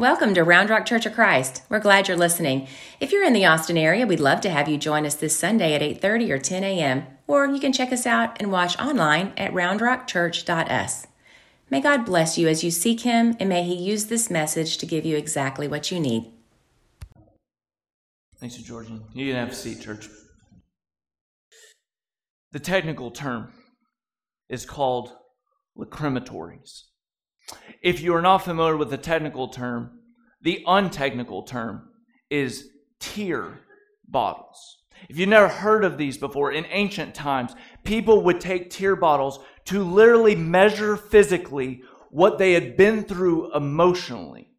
Welcome to Round Rock Church of Christ. We're glad you're listening. If you're in the Austin area, we'd love to have you join us this Sunday at 8:30 or 10 a.m. Or you can check us out and watch online at roundrockchurch.us. May God bless you as you seek Him, and may He use this message to give you exactly what you need. Thanks, Georgian. You can have a seat, church. The technical term is called lacrimatories. If you are not familiar with the technical term, the untechnical term is tear bottles. If you've never heard of these before, in ancient times, people would take tear bottles to literally measure physically what they had been through emotionally.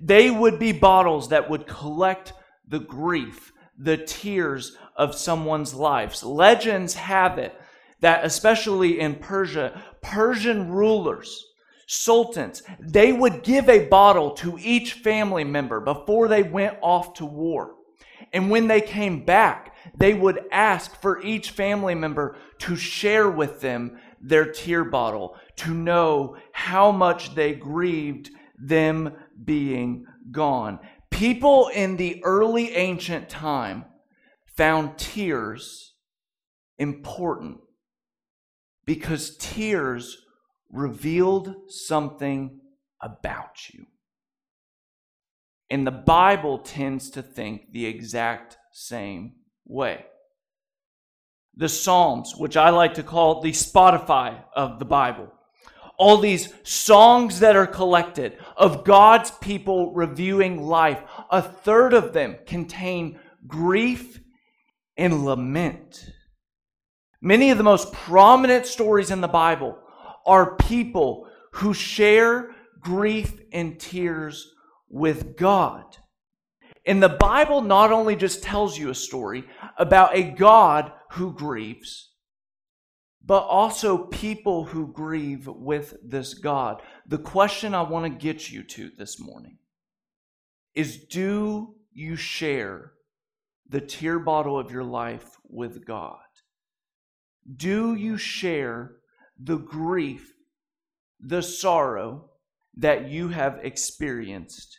They would be bottles that would collect the grief, the tears of someone's lives. Legends have it that, especially in Persia, Persian rulers, sultans, they would give a bottle to each family member before they went off to war. And when they came back, they would ask for each family member to share with them their tear bottle, to know how much they grieved them being gone. People in the early ancient time found tears important because tears revealed something about you. And the Bible tends to think the exact same way. The Psalms, which I like to call the Spotify of the Bible, all these songs that are collected of God's people reviewing life, a third of them contain grief and lament. Many of the most prominent stories in the Bible are people who share grief and tears with God. And the Bible not only just tells you a story about a God who grieves, but also people who grieve with this God. The question I want to get you to this morning is do you share the tear bottle of your life with God? Do you share the grief, the sorrow that you have experienced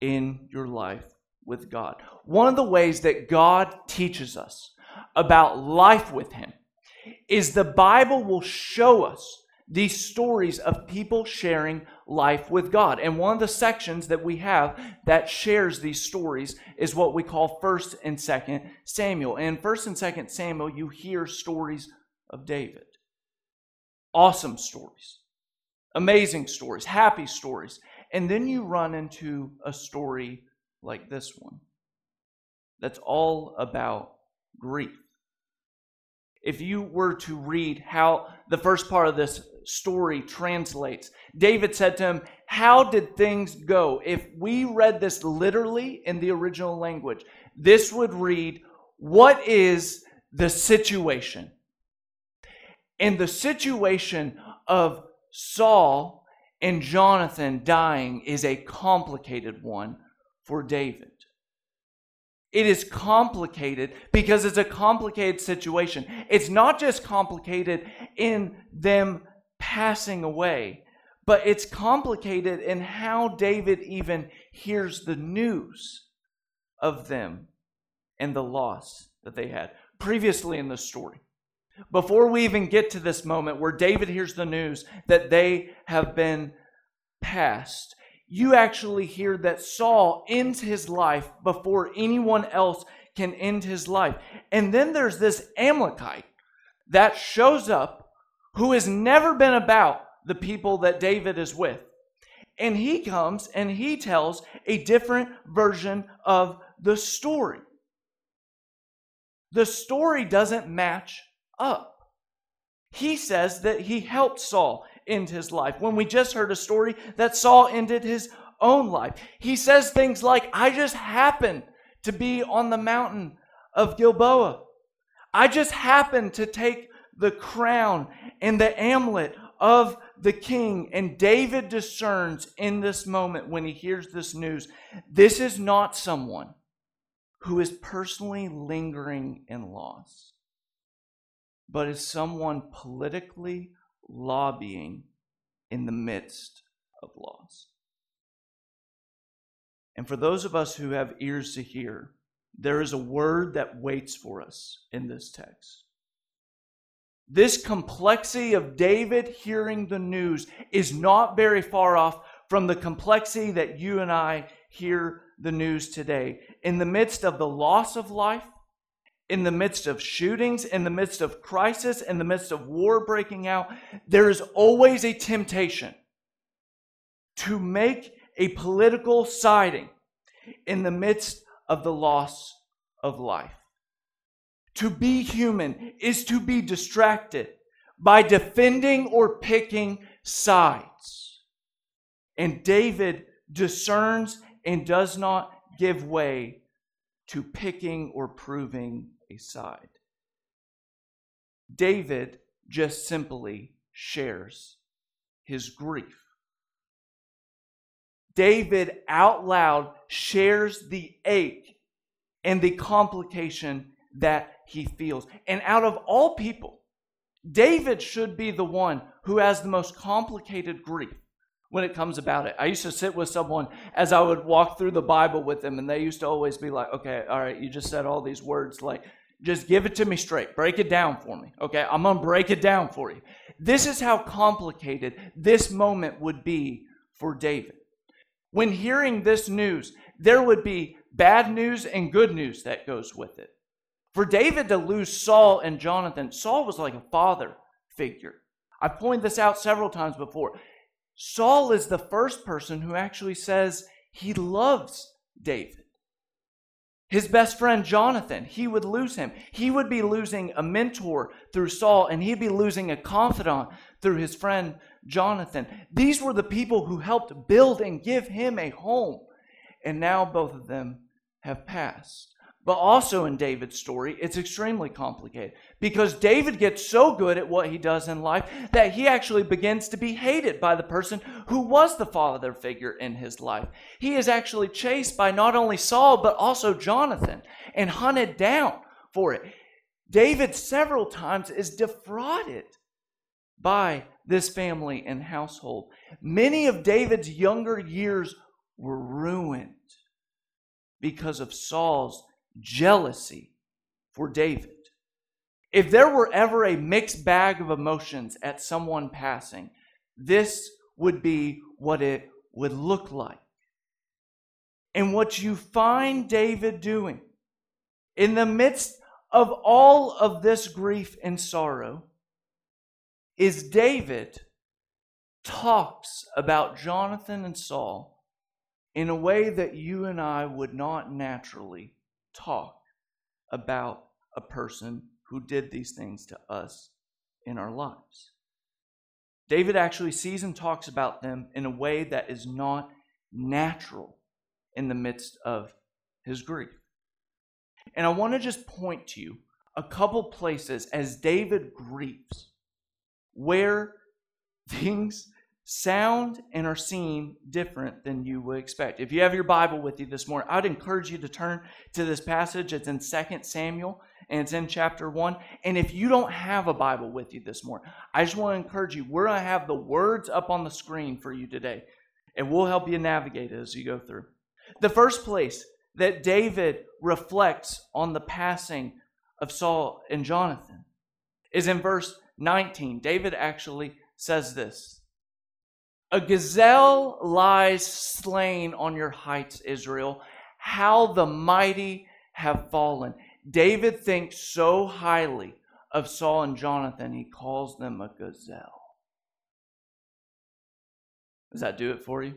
in your life with God. One of the ways that God teaches us about life with Him is the Bible will show us these stories of people sharing life with God. And one of the sections that we have that shares these stories is what we call 1st and 2nd Samuel. And 1st and 2nd Samuel, you hear stories of David awesome stories, amazing stories, happy stories. And then you run into a story like this one that's all about grief. If you were to read how the first part of this story translates, David said to him, How did things go? If we read this literally in the original language, this would read, What is the situation? And the situation of Saul and Jonathan dying is a complicated one for David. It is complicated because it's a complicated situation. It's not just complicated in them passing away, but it's complicated in how David even hears the news of them and the loss that they had previously in the story. Before we even get to this moment where David hears the news that they have been passed, you actually hear that Saul ends his life before anyone else can end his life. And then there's this Amalekite that shows up who has never been about the people that David is with. And he comes and he tells a different version of the story. The story doesn't match up. He says that he helped Saul end his life. When we just heard a story that Saul ended his own life, he says things like, I just happened to be on the mountain of Gilboa. I just happened to take the crown and the amulet of the king. And David discerns in this moment when he hears this news this is not someone who is personally lingering in loss but as someone politically lobbying in the midst of loss. And for those of us who have ears to hear, there is a word that waits for us in this text. This complexity of David hearing the news is not very far off from the complexity that you and I hear the news today. In the midst of the loss of life, in the midst of shootings, in the midst of crisis, in the midst of war breaking out, there is always a temptation to make a political siding in the midst of the loss of life. To be human is to be distracted by defending or picking sides. And David discerns and does not give way to picking or proving a side. David just simply shares his grief. David out loud shares the ache and the complication that he feels. And out of all people, David should be the one who has the most complicated grief when it comes about it. I used to sit with someone as I would walk through the Bible with them, and they used to always be like, okay, all right, you just said all these words. Like, just give it to me straight. Break it down for me. Okay, I'm going to break it down for you. This is how complicated this moment would be for David. When hearing this news, there would be bad news and good news that goes with it. For David to lose Saul and Jonathan, Saul was like a father figure. I pointed this out several times before. Saul is the first person who actually says he loves David. His best friend Jonathan, he would lose him. He would be losing a mentor through Saul, and he'd be losing a confidant through his friend Jonathan. These were the people who helped build and give him a home. And now both of them have passed. But also in David's story, it's extremely complicated because David gets so good at what he does in life that he actually begins to be hated by the person who was the father figure in his life. He is actually chased by not only Saul, but also Jonathan and hunted down for it. David several times is defrauded by this family and household. Many of David's younger years were ruined because of Saul's jealousy for David. If there were ever a mixed bag of emotions at someone passing, this would be what it would look like. And what you find David doing in the midst of all of this grief and sorrow is David talks about Jonathan and Saul in a way that you and I would not naturally talk about a person who did these things to us in our lives. David actually sees and talks about them in a way that is not natural in the midst of his grief. And I want to just point to you a couple places as David grieves where things sound and are seen different than you would expect. If you have your Bible with you this morning, I'd encourage you to turn to this passage. It's in 2 Samuel and it's in chapter 1. And if you don't have a Bible with you this morning, I just want to encourage you. We're going to have the words up on the screen for you today, and we'll help you navigate it as you go through. The first place that David reflects on the passing of Saul and Jonathan is in verse 19. David actually says this a gazelle lies slain on your heights, Israel. How the mighty have fallen. David thinks so highly of Saul and Jonathan, he calls them a gazelle. Does that do it for you?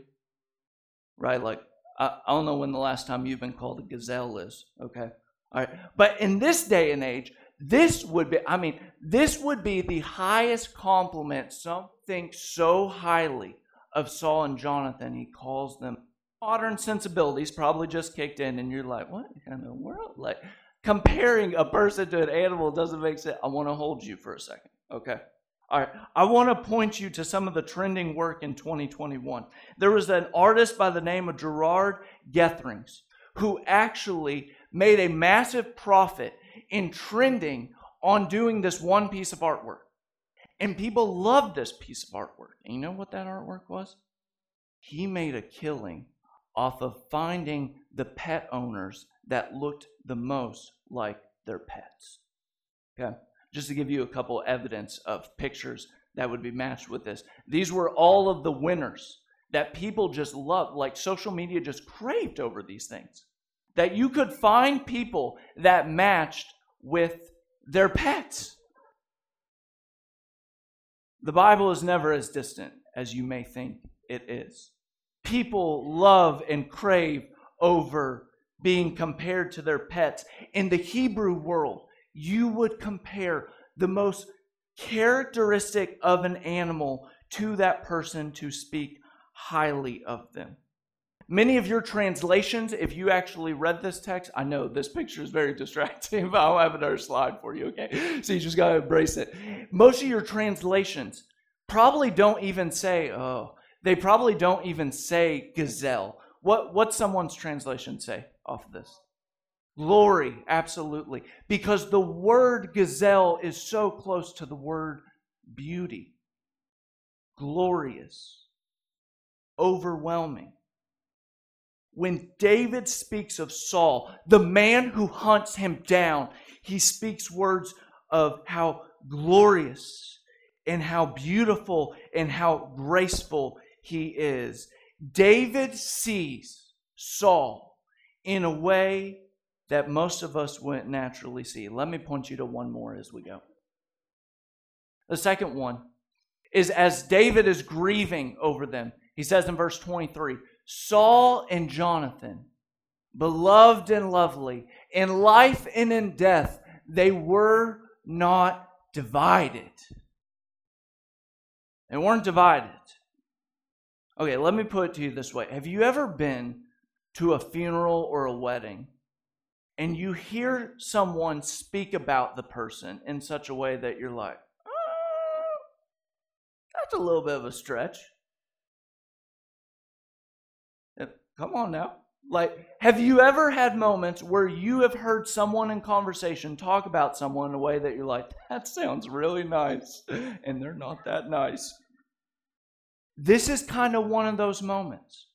Right? Like, I, don't know when the last time you've been called a gazelle is, okay? All right. But in this day and age, this would be, I mean, this would be the highest compliment some think so highly of Saul and Jonathan, he calls them modern sensibilities probably just kicked in, and you're like, what in the world? Like comparing a person to an animal doesn't make sense. I want to hold you for a second, okay? All right, I want to point you to some of the trending work in 2021. There was an artist by the name of Gerrard Gethings who actually made a massive profit in trending on doing this one piece of artwork. And people loved this piece of artwork. And you know what that artwork was? He made a killing off of finding the pet owners that looked the most like their pets. Okay? Just to give you a couple evidence of pictures that would be matched with this. These were all of the winners that people just loved, like social media just craved over these things. That you could find people that matched with their pets. The Bible is never as distant as you may think it is. People love and crave over being compared to their pets. In the Hebrew world, you would compare the most characteristic of an animal to that person to speak highly of them. Many of your translations, if you actually read this text, I know this picture is very distracting, but I'll have another slide for you, okay? So you just got to embrace it. Most of your translations probably don't even say, oh, they probably don't even say gazelle. What, what's someone's translation say off of this? Glory, absolutely. Because the word gazelle is so close to the word beauty. Glorious, overwhelming. When David speaks of Saul, the man who hunts him down, he speaks words of how glorious and how beautiful and how graceful he is. David sees Saul in a way that most of us wouldn't naturally see. Let me point you to one more as we go. The second one is as David is grieving over them, he says in verse 23 Saul and Jonathan, beloved and lovely, in life and in death, they were not divided. They weren't divided. Okay, let me put it to you this way Have you ever been to a funeral or a wedding and you hear someone speak about the person in such a way that you're like, oh, that's a little bit of a stretch? Come on now. Like, have you ever had moments where you have heard someone in conversation talk about someone in a way that you're like, that sounds really nice, and they're not that nice? This is kind of one of those moments.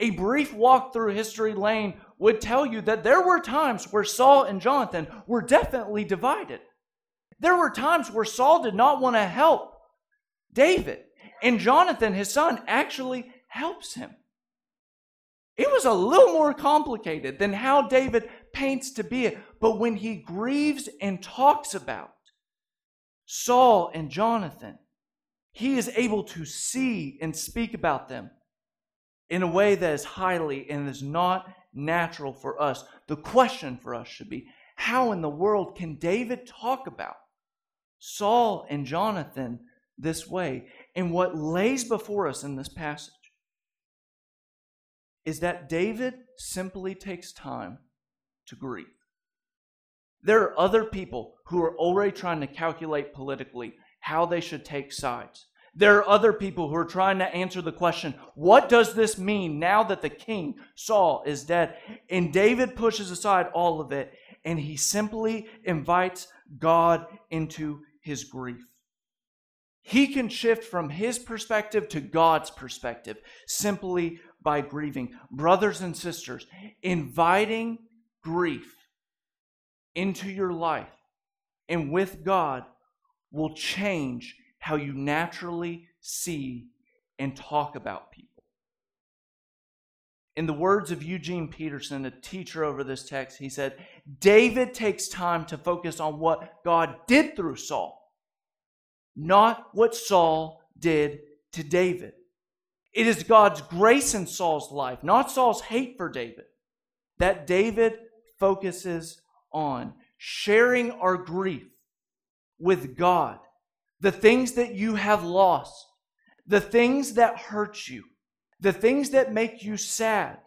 A brief walk through history lane would tell you that there were times where Saul and Jonathan were definitely divided. There were times where Saul did not want to help David, and Jonathan, his son, actually helps him. It was a little more complicated than how David paints to be it, but when he grieves and talks about Saul and Jonathan, he is able to see and speak about them in a way that is highly and is not natural for us. The question for us should be how in the world can David talk about Saul and Jonathan this way? And what lays before us in this passage is that David simply takes time to grieve. There are other people who are already trying to calculate politically how they should take sides. There are other people who are trying to answer the question, what does this mean now that the king, Saul, is dead? And David pushes aside all of it and he simply invites God into his grief. He can shift from his perspective to God's perspective simply by grieving. Brothers and sisters, inviting grief into your life and with God will change how you naturally see and talk about people. In the words of Eugene Peterson, a teacher over this text, he said, David takes time to focus on what God did through Saul, not what Saul did to David. It is God's grace in Saul's life, not Saul's hate for David, that David focuses on sharing our grief with God the things that you have lost, the things that hurt you, the things that make you sad,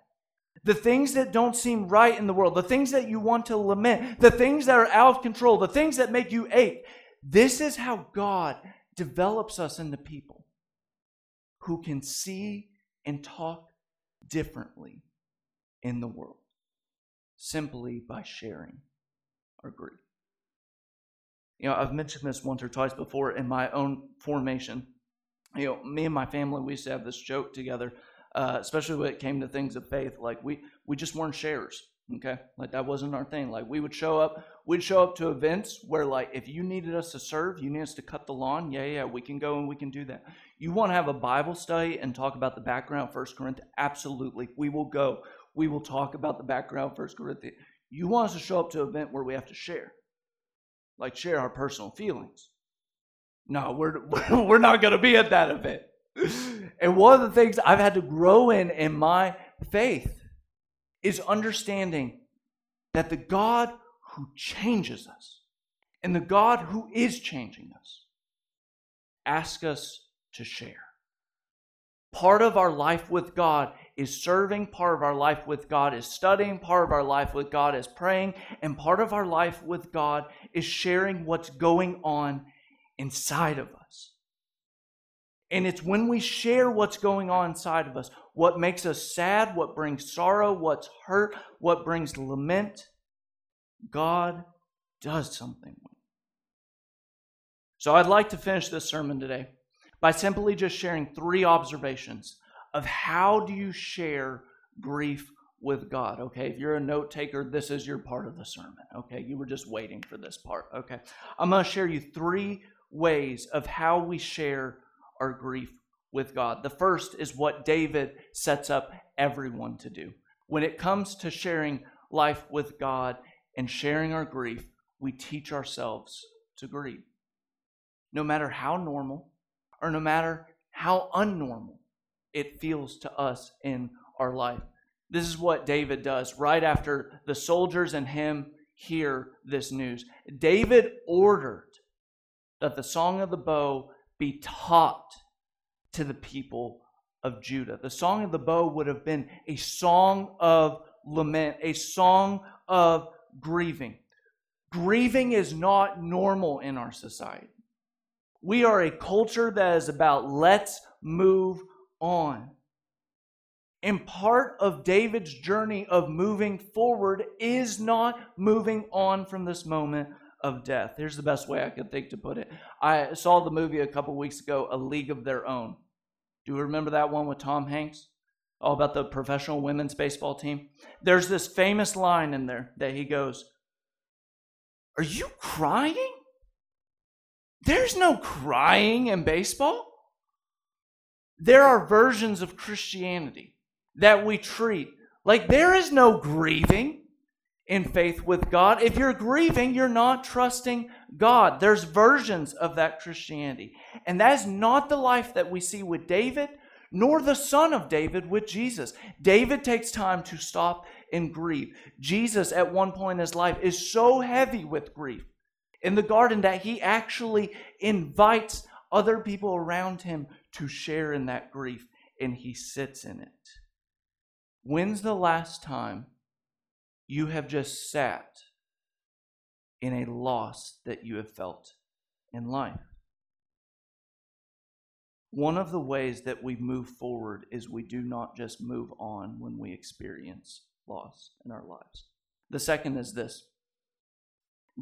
the things that don't seem right in the world, the things that you want to lament, the things that are out of control, the things that make you ache. This is how God develops us into people who can see and talk differently in the world simply by sharing our grief. You know, I've mentioned this once or twice before in my own formation. You know, me and my family, we used to have this joke together uh, especially when it came to things of faith. Like we we just weren't sharers. Okay, like that wasn't our thing. Like we would show up, we'd show up to events where like if you needed us to serve, you need us to cut the lawn. Yeah, yeah, we can go and we can do that. You want to have a Bible study and talk about the background First Corinthians? Absolutely, we will go. We will talk about the background First Corinthians. You want us to show up to an event where we have to share, like share our personal feelings. No, we're we're not going to be at that event. And one of the things I've had to grow in in my faith is understanding that the God who changes us and the God who is changing us ask us to share. Part of our life with God is serving, part of our life with God is studying, part of our life with God is praying, and part of our life with God is sharing what's going on inside of us. And it's when we share what's going on inside of us, what makes us sad, what brings sorrow, what's hurt, what brings lament, God does something So I'd like to finish this sermon today by simply just sharing three observations of how do you share grief with God. Okay, if you're a note taker, this is your part of the sermon. Okay, you were just waiting for this part. Okay, I'm going to share you three ways of how we share our grief with God. The first is what David sets up everyone to do. When it comes to sharing life with God and sharing our grief, we teach ourselves to grieve. No matter how normal or no matter how unnormal it feels to us in our life. This is what David does right after the soldiers and him hear this news. David ordered that the song of the bow be taught to the people of Judah. The song of the bow would have been a song of lament, a song of grieving. Grieving is not normal in our society. We are a culture that is about let's move on. And part of David's journey of moving forward is not moving on from this moment of death. Here's the best way I could think to put it. I saw the movie a couple weeks ago, A League of Their Own. Do you remember that one with Tom Hanks? All about the professional women's baseball team. There's this famous line in there that he goes, Are you crying? There's no crying in baseball. There are versions of Christianity that we treat like there is no grieving in faith with God. If you're grieving, you're not trusting God. There's versions of that Christianity. And that is not the life that we see with David, nor the son of David with Jesus. David takes time to stop and grieve. Jesus, at one point in his life, is so heavy with grief in the garden that he actually invites other people around him to share in that grief, and he sits in it. When's the last time you have just sat in a loss that you have felt in life? One of the ways that we move forward is we do not just move on when we experience loss in our lives. The second is this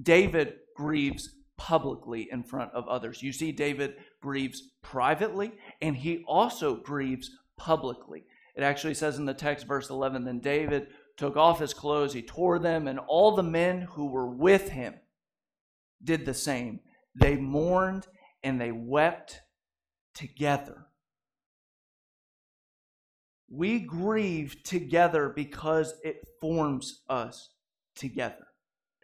David grieves publicly in front of others. You see, David grieves privately and he also grieves publicly. It actually says in the text, verse 11, then David took off his clothes, he tore them, and all the men who were with him did the same. They mourned and they wept together. We grieve together because it forms us together.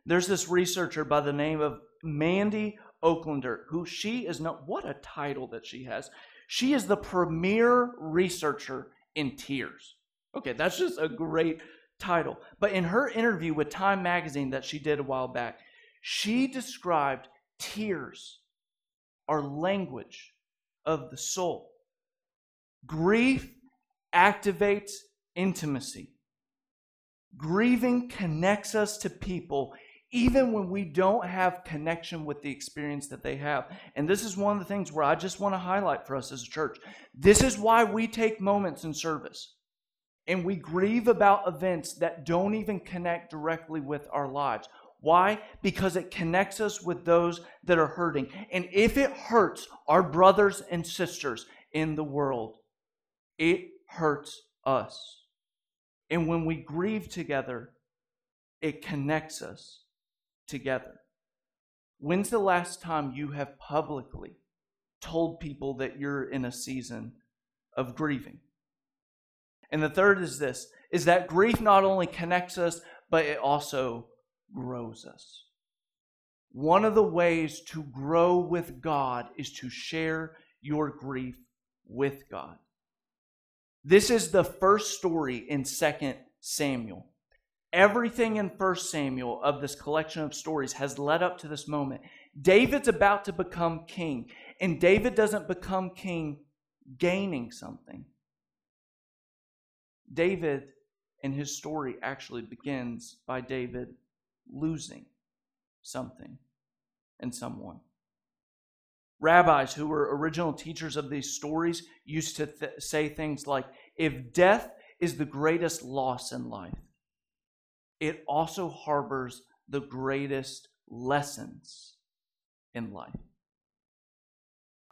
There's this researcher by the name of Mandy Oaklander, who she is not, what a title that she has. She is the premier researcher in tears. Okay, that's just a great title. But in her interview with Time magazine that she did a while back, she described tears are language of the soul. Grief activates intimacy. Grieving connects us to people even when we don't have connection with the experience that they have. And this is one of the things where I just want to highlight for us as a church. This is why we take moments in service and we grieve about events that don't even connect directly with our lives. Why? Because it connects us with those that are hurting. And if it hurts our brothers and sisters in the world, it hurts us. And when we grieve together, it connects us together. When's the last time you have publicly told people that you're in a season of grieving? And the third is this is that grief not only connects us, but it also grows us. One of the ways to grow with God is to share your grief with God. This is the first story in 2 Samuel. Everything in 1 Samuel of this collection of stories has led up to this moment. David's about to become king, and David doesn't become king gaining something. David and his story actually begins by David losing something and someone. Rabbis who were original teachers of these stories used to th- say things like if death is the greatest loss in life, it also harbors the greatest lessons in life.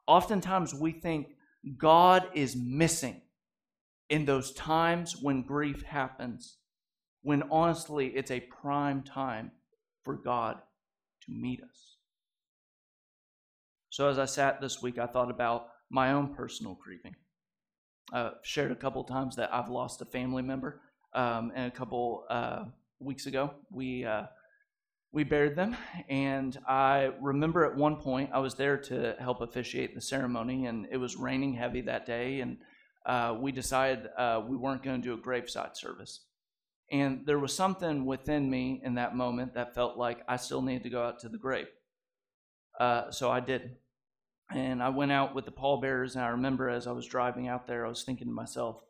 Oftentimes we think God is missing in those times when grief happens, when honestly it's a prime time for God to meet us. So as I sat this week, I thought about my own personal grieving. Uh, shared a couple times that I've lost a family member, um, and a couple uh, weeks ago we uh, we buried them. And I remember at one point I was there to help officiate the ceremony, and it was raining heavy that day, and uh, we decided uh, we weren't going to do a graveside service. And there was something within me in that moment that felt like I still needed to go out to the grave. Uh, so I did. And I went out with the pallbearers, and I remember as I was driving out there, I was thinking to myself,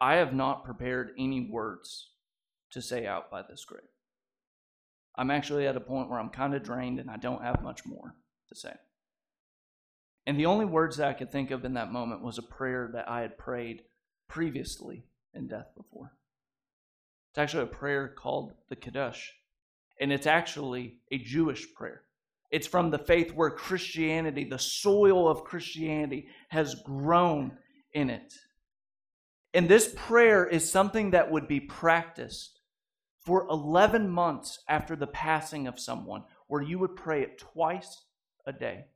I have not prepared any words to say out by this grave. I'm actually at a point where I'm kind of drained and I don't have much more to say. And the only words that I could think of in that moment was a prayer that I had prayed previously in death before. It's actually a prayer called the Kaddish, and it's actually a Jewish prayer. It's from the faith where Christianity, the soil of Christianity, has grown in it. And this prayer is something that would be practiced for 11 months after the passing of someone, where you would pray it twice a day.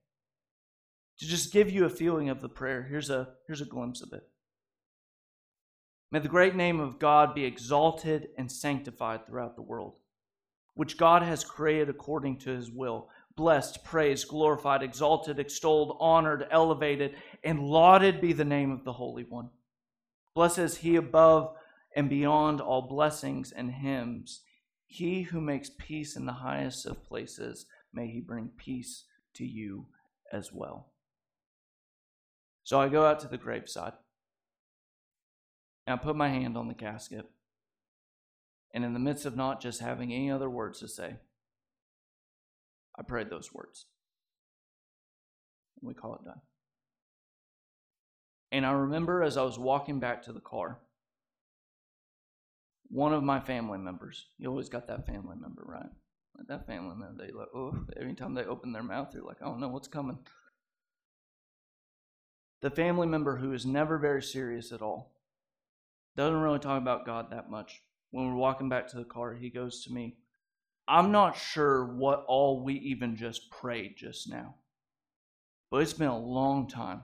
To just give you a feeling of the prayer, here's a, here's a glimpse of it. May the great name of God be exalted and sanctified throughout the world, which God has created according to his will blessed, praised, glorified, exalted, extolled, honored, elevated, and lauded be the name of the Holy One. Blessed is he above and beyond all blessings and hymns. He who makes peace in the highest of places, may he bring peace to you as well. So I go out to the graveside and I put my hand on the casket. And in the midst of not just having any other words to say, I prayed those words. And we call it done. And I remember as I was walking back to the car, one of my family members, you always got that family member, right? Like that family member, they like, oh, every time they open their mouth, they're like, I don't know what's coming. The family member who is never very serious at all, doesn't really talk about God that much. When we're walking back to the car, he goes to me, I'm not sure what all we even just prayed just now. But it's been a long time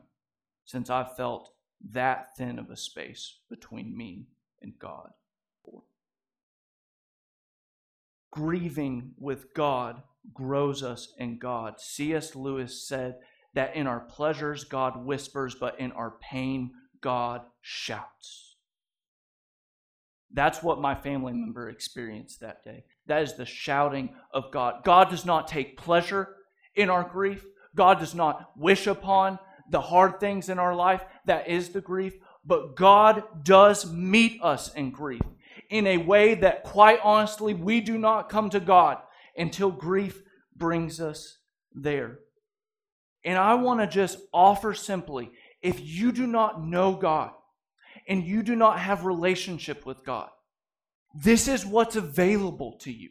since I felt that thin of a space between me and God. Grieving with God grows us in God. C.S. Lewis said that in our pleasures, God whispers, but in our pain, God shouts. That's what my family member experienced that day. That is the shouting of God. God does not take pleasure in our grief. God does not wish upon the hard things in our life. That is the grief. But God does meet us in grief in a way that, quite honestly, we do not come to God until grief brings us there. And I want to just offer simply if you do not know God and you do not have relationship with God, this is what's available to you.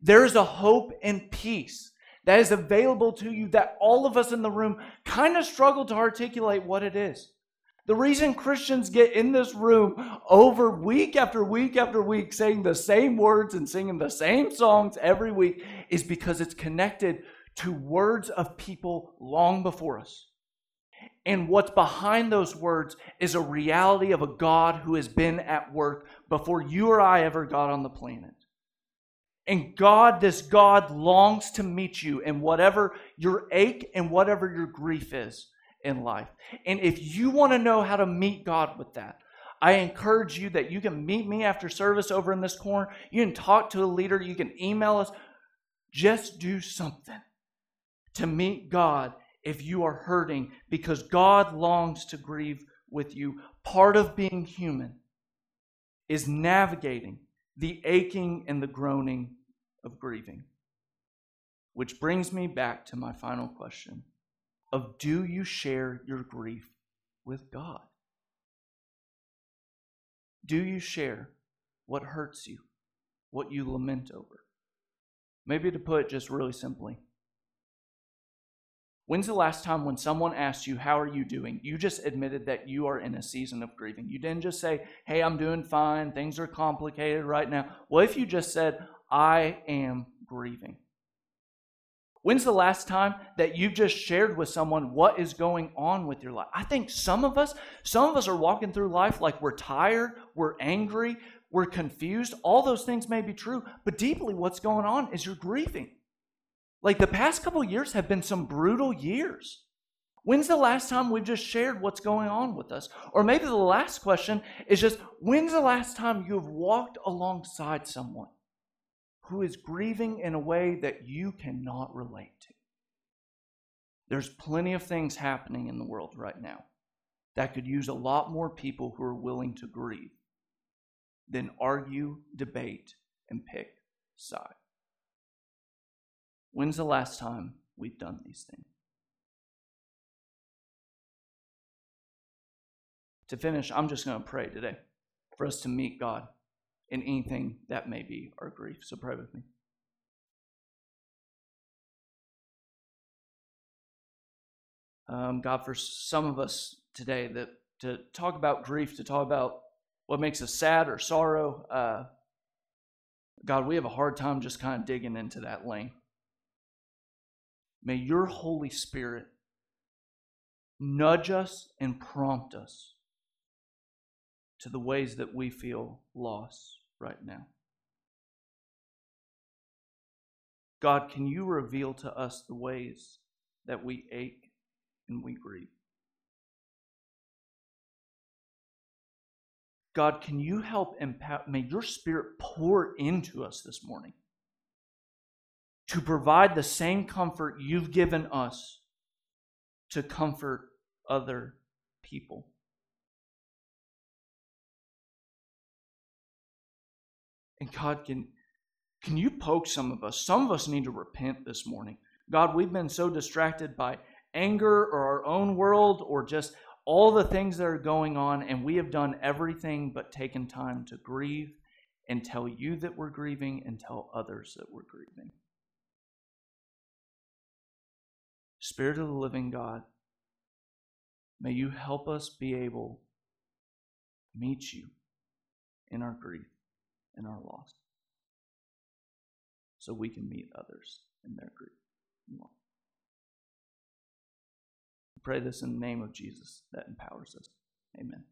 There is a hope and peace that is available to you that all of us in the room kind of struggle to articulate what it is. The reason Christians get in this room over week after week after week saying the same words and singing the same songs every week is because it's connected to words of people long before us. And what's behind those words is a reality of a God who has been at work before you or I ever got on the planet. And God, this God, longs to meet you in whatever your ache and whatever your grief is in life. And if you want to know how to meet God with that, I encourage you that you can meet me after service over in this corner. You can talk to a leader, you can email us. Just do something to meet God if you are hurting because God longs to grieve with you. Part of being human is navigating the aching and the groaning of grieving. Which brings me back to my final question of do you share your grief with God? Do you share what hurts you, what you lament over? Maybe to put it just really simply, when's the last time when someone asked you, How are you doing? You just admitted that you are in a season of grieving. You didn't just say, Hey, I'm doing fine, things are complicated right now. Well, if you just said, I am grieving? When's the last time that you've just shared with someone what is going on with your life? I think some of us, some of us are walking through life like we're tired, we're angry, we're confused. All those things may be true, but deeply what's going on is you're grieving. Like the past couple years have been some brutal years. When's the last time we've just shared what's going on with us? Or maybe the last question is just when's the last time you have walked alongside someone who is grieving in a way that you cannot relate to. There's plenty of things happening in the world right now that could use a lot more people who are willing to grieve than argue, debate, and pick side. When's the last time we've done these things? To finish, I'm just going to pray today for us to meet God in anything that may be our grief. So pray with me. Um, God, for some of us today, that to talk about grief, to talk about what makes us sad or sorrow, uh, God, we have a hard time just kind of digging into that lane. May your Holy Spirit nudge us and prompt us to the ways that we feel lost right now. God, can you reveal to us the ways that we ache and we grieve? God, can you help empower? May your spirit pour into us this morning to provide the same comfort you've given us to comfort other people. And God, can, can you poke some of us? Some of us need to repent this morning. God, we've been so distracted by anger or our own world or just all the things that are going on, and we have done everything but taken time to grieve and tell you that we're grieving and tell others that we're grieving. Spirit of the living God, may you help us be able to meet you in our grief in our loss so we can meet others in their grief and loss. pray this in the name of Jesus that empowers us. Amen.